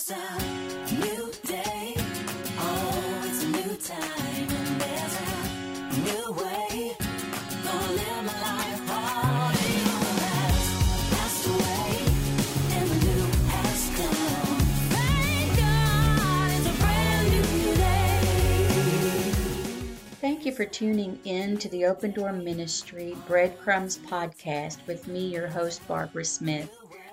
It's a new day. Oh, it's a new time. And there's a new way. Gonna live my life. Thank. Thank you for tuning in to the Open Door Ministry Breadcrumbs podcast with me, your host, Barbara Smith.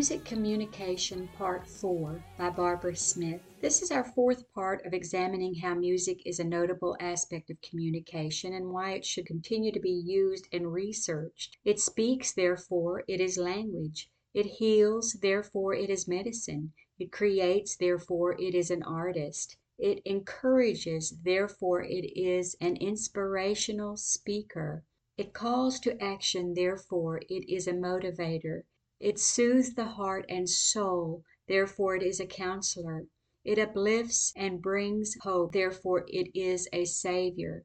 Music Communication Part 4 by Barbara Smith. This is our fourth part of examining how music is a notable aspect of communication and why it should continue to be used and researched. It speaks, therefore, it is language. It heals, therefore, it is medicine. It creates, therefore, it is an artist. It encourages, therefore, it is an inspirational speaker. It calls to action, therefore, it is a motivator. It soothes the heart and soul, therefore it is a counselor. It uplifts and brings hope, therefore it is a savior.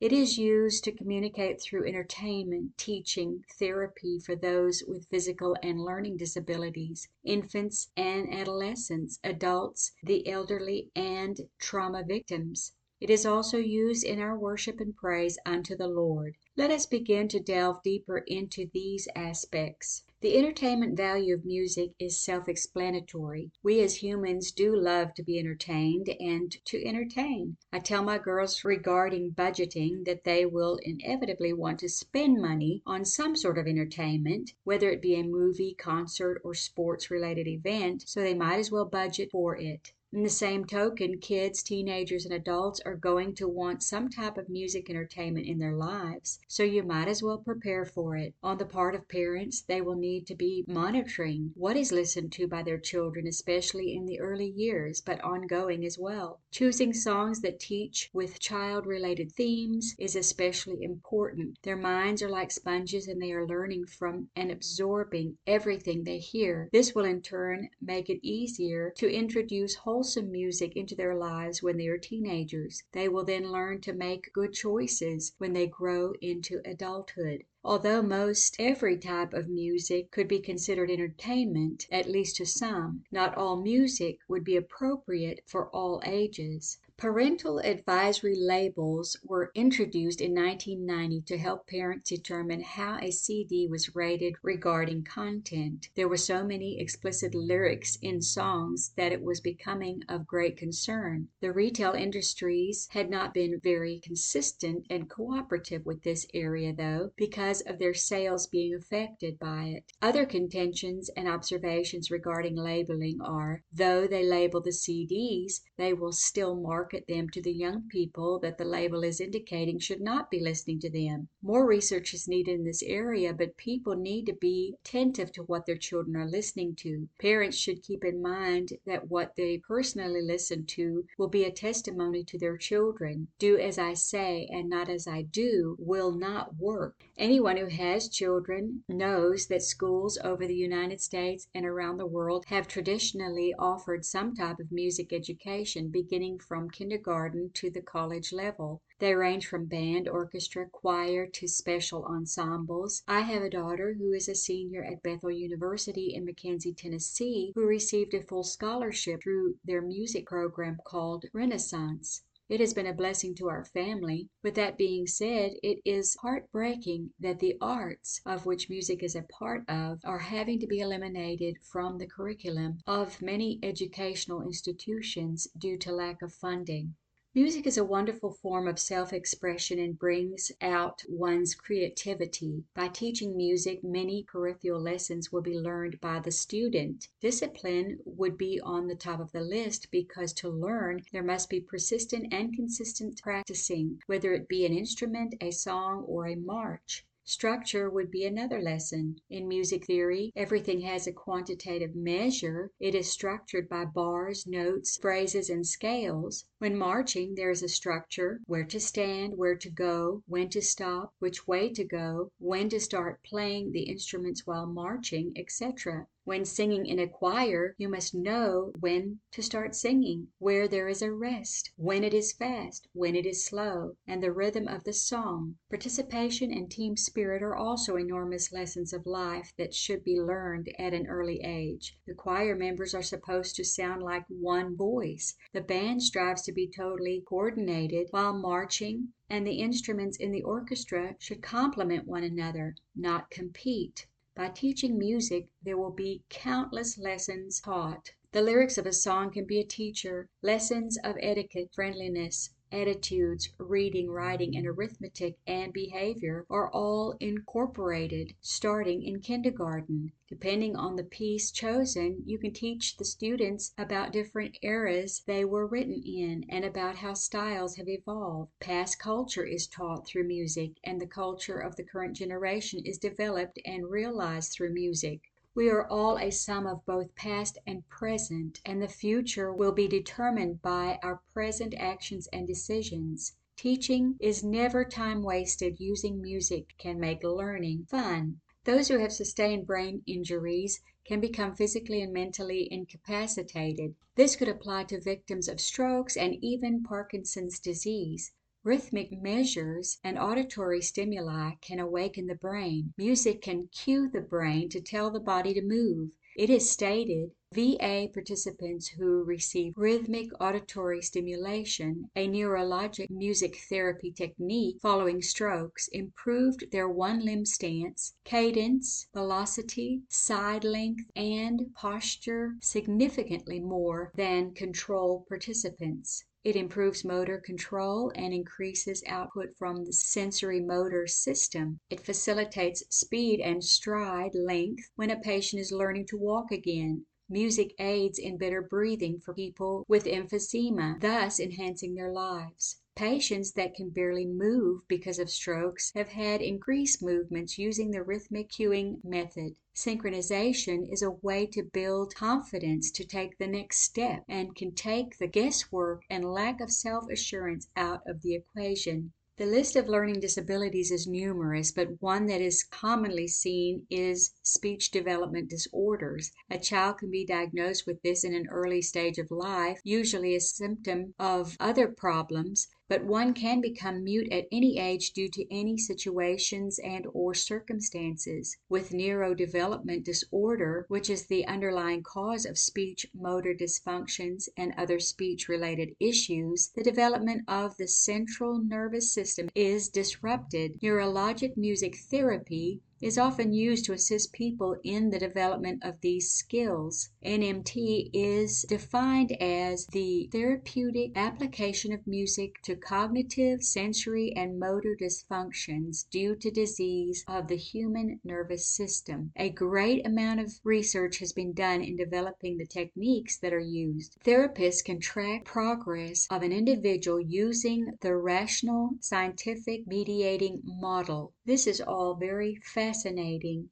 It is used to communicate through entertainment, teaching, therapy for those with physical and learning disabilities, infants and adolescents, adults, the elderly, and trauma victims. It is also used in our worship and praise unto the Lord. Let us begin to delve deeper into these aspects. The entertainment value of music is self explanatory. We as humans do love to be entertained and to entertain. I tell my girls regarding budgeting that they will inevitably want to spend money on some sort of entertainment, whether it be a movie, concert, or sports related event, so they might as well budget for it. In the same token, kids, teenagers, and adults are going to want some type of music entertainment in their lives, so you might as well prepare for it. On the part of parents, they will need to be monitoring what is listened to by their children, especially in the early years, but ongoing as well. Choosing songs that teach with child related themes is especially important. Their minds are like sponges and they are learning from and absorbing everything they hear. This will in turn make it easier to introduce wholesome music into their lives when they are teenagers. They will then learn to make good choices when they grow into adulthood. Although most every type of music could be considered entertainment, at least to some, not all music would be appropriate for all ages. Parental advisory labels were introduced in 1990 to help parents determine how a CD was rated regarding content. There were so many explicit lyrics in songs that it was becoming of great concern. The retail industries had not been very consistent and cooperative with this area, though, because of their sales being affected by it. Other contentions and observations regarding labeling are though they label the CDs, they will still market them to the young people that the label is indicating should not be listening to them. More research is needed in this area, but people need to be attentive to what their children are listening to. Parents should keep in mind that what they personally listen to will be a testimony to their children. Do as I say and not as I do will not work. Anyone who has children knows that schools over the United States and around the world have traditionally offered some type of music education beginning from kindergarten to the college level. They range from band, orchestra, choir to special ensembles. I have a daughter who is a senior at Bethel University in McKenzie, Tennessee, who received a full scholarship through their music program called Renaissance. It has been a blessing to our family. With that being said, it is heartbreaking that the arts, of which music is a part of, are having to be eliminated from the curriculum of many educational institutions due to lack of funding. Music is a wonderful form of self expression and brings out one's creativity. By teaching music, many peripheral lessons will be learned by the student. Discipline would be on the top of the list because to learn there must be persistent and consistent practicing, whether it be an instrument, a song, or a march. Structure would be another lesson. In music theory, everything has a quantitative measure. It is structured by bars, notes, phrases, and scales. When marching, there is a structure where to stand, where to go, when to stop, which way to go, when to start playing the instruments while marching, etc. When singing in a choir, you must know when to start singing, where there is a rest, when it is fast, when it is slow, and the rhythm of the song. Participation and team spirit are also enormous lessons of life that should be learned at an early age. The choir members are supposed to sound like one voice. The band strives to be totally coordinated while marching, and the instruments in the orchestra should complement one another, not compete. By teaching music there will be countless lessons taught. The lyrics of a song can be a teacher. Lessons of etiquette, friendliness, attitudes, reading, writing, and arithmetic and behavior are all incorporated, starting in kindergarten. Depending on the piece chosen, you can teach the students about different eras they were written in and about how styles have evolved. Past culture is taught through music, and the culture of the current generation is developed and realized through music. We are all a sum of both past and present, and the future will be determined by our present actions and decisions. Teaching is never time wasted. Using music can make learning fun. Those who have sustained brain injuries can become physically and mentally incapacitated. This could apply to victims of strokes and even Parkinson's disease. Rhythmic measures and auditory stimuli can awaken the brain. Music can cue the brain to tell the body to move. It is stated VA participants who received rhythmic auditory stimulation, a neurologic music therapy technique following strokes, improved their one limb stance, cadence, velocity, stride length, and posture significantly more than control participants. It improves motor control and increases output from the sensory motor system. It facilitates speed and stride length when a patient is learning to walk again. Music aids in better breathing for people with emphysema, thus enhancing their lives. Patients that can barely move because of strokes have had increased movements using the rhythmic cueing method. Synchronization is a way to build confidence to take the next step and can take the guesswork and lack of self assurance out of the equation. The list of learning disabilities is numerous, but one that is commonly seen is speech development disorders. A child can be diagnosed with this in an early stage of life, usually a symptom of other problems, but one can become mute at any age due to any situations and or circumstances. With neurodevelopment disorder, which is the underlying cause of speech motor dysfunctions and other speech related issues, the development of the central nervous system is disrupted. Neurologic music therapy is often used to assist people in the development of these skills. NMT is defined as the therapeutic application of music to cognitive, sensory, and motor dysfunctions due to disease of the human nervous system. A great amount of research has been done in developing the techniques that are used. Therapists can track progress of an individual using the rational scientific mediating model. This is all very fascinating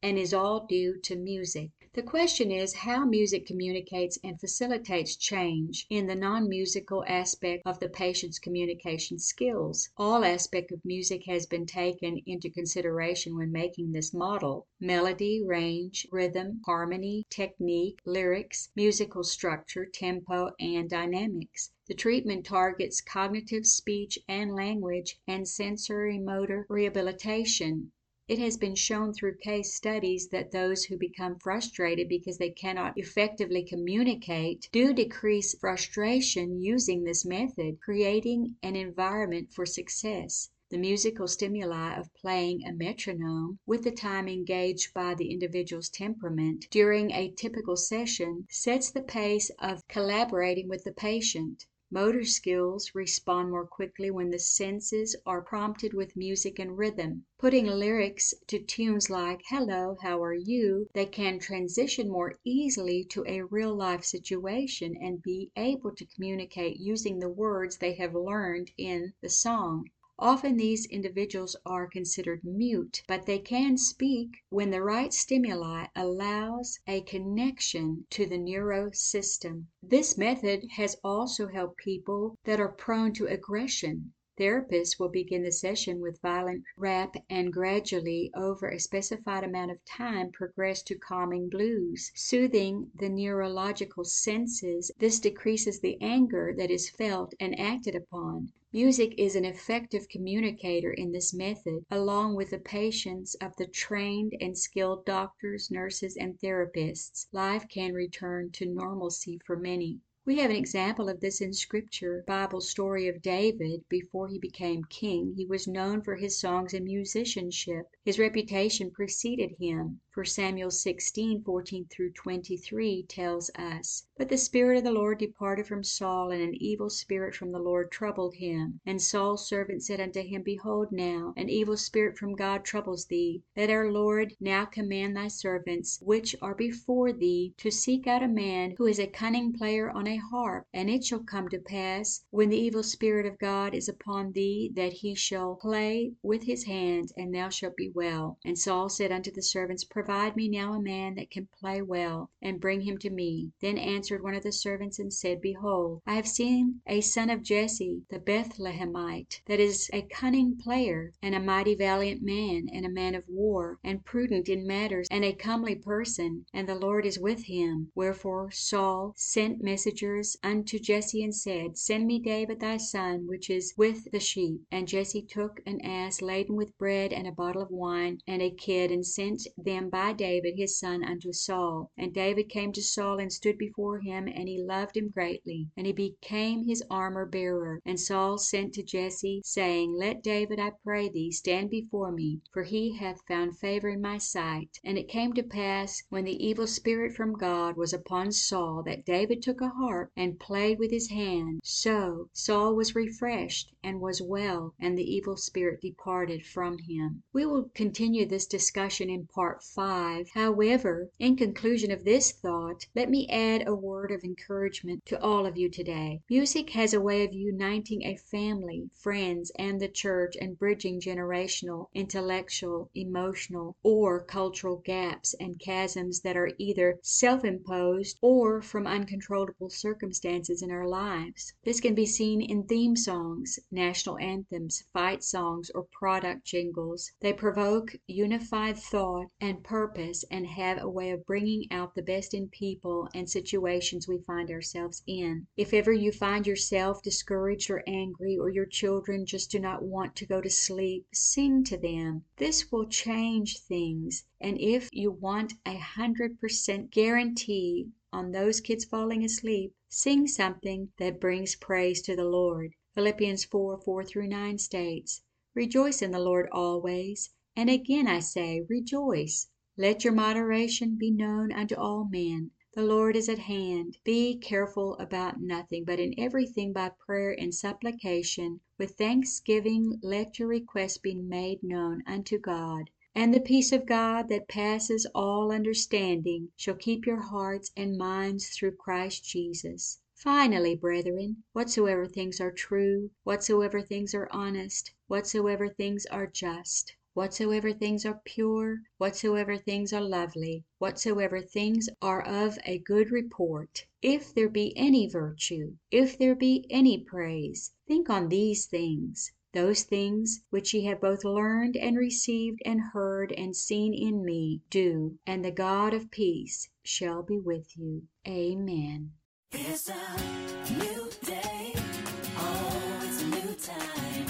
and is all due to music. The question is how music communicates and facilitates change in the non musical aspect of the patient's communication skills. All aspect of music has been taken into consideration when making this model melody, range, rhythm, harmony, technique, lyrics, musical structure, tempo, and dynamics. The treatment targets cognitive speech and language and sensory motor rehabilitation. It has been shown through case studies that those who become frustrated because they cannot effectively communicate do decrease frustration using this method, creating an environment for success. The musical stimuli of playing a metronome, with the time engaged by the individual's temperament during a typical session, sets the pace of collaborating with the patient. Motor skills respond more quickly when the senses are prompted with music and rhythm. Putting lyrics to tunes like "Hello, how are you?" they can transition more easily to a real life situation and be able to communicate using the words they have learned in the song. Often these individuals are considered mute, but they can speak when the right stimuli allows a connection to the neuro system. This method has also helped people that are prone to aggression. Therapists will begin the session with violent rap and gradually over a specified amount of time progress to calming blues, soothing the neurological senses. This decreases the anger that is felt and acted upon. Music is an effective communicator in this method, along with the patience of the trained and skilled doctors, nurses, and therapists. Life can return to normalcy for many. We have an example of this in Scripture Bible story of David. Before he became king, he was known for his songs and musicianship. His reputation preceded him. For Samuel 16, 14 through 23 tells us, But the Spirit of the Lord departed from Saul, and an evil spirit from the Lord troubled him. And Saul's servant said unto him, Behold now, an evil spirit from God troubles thee. Let our Lord now command thy servants, which are before thee, to seek out a man who is a cunning player on a harp. And it shall come to pass, when the evil spirit of God is upon thee, that he shall play with his hands, and thou shalt be well. And Saul said unto the servants, Provide me now a man that can play well, and bring him to me. Then answered one of the servants and said, Behold, I have seen a son of Jesse the Bethlehemite, that is a cunning player, and a mighty valiant man, and a man of war, and prudent in matters, and a comely person, and the Lord is with him. Wherefore Saul sent messengers unto Jesse and said, Send me David thy son, which is with the sheep. And Jesse took an ass laden with bread and a bottle of and a kid, and sent them by David his son unto Saul. And David came to Saul and stood before him, and he loved him greatly, and he became his armor bearer. And Saul sent to Jesse, saying, Let David, I pray thee, stand before me, for he hath found favor in my sight. And it came to pass, when the evil spirit from God was upon Saul, that David took a harp and played with his hand. So Saul was refreshed and was well, and the evil spirit departed from him. We will continue this discussion in part 5. However, in conclusion of this thought, let me add a word of encouragement to all of you today. Music has a way of uniting a family, friends, and the church and bridging generational, intellectual, emotional, or cultural gaps and chasms that are either self-imposed or from uncontrollable circumstances in our lives. This can be seen in theme songs, national anthems, fight songs, or product jingles. They provoke unified thought and purpose and have a way of bringing out the best in people and situations we find ourselves in. If ever you find yourself discouraged or angry, or your children just do not want to go to sleep, sing to them. This will change things. And if you want a hundred percent guarantee on those kids falling asleep, sing something that brings praise to the Lord. Philippians 4 4 through 9 states, Rejoice in the Lord always. And again I say, Rejoice. Let your moderation be known unto all men. The Lord is at hand. Be careful about nothing, but in everything by prayer and supplication, with thanksgiving, let your requests be made known unto God. And the peace of God that passes all understanding shall keep your hearts and minds through Christ Jesus. Finally, brethren, whatsoever things are true, whatsoever things are honest, whatsoever things are just, whatsoever things are pure, whatsoever things are lovely, whatsoever things are of a good report, if there be any virtue, if there be any praise, think on these things. Those things which ye have both learned and received and heard and seen in me, do, and the God of peace shall be with you. Amen. It's a new day. Oh, it's a new time.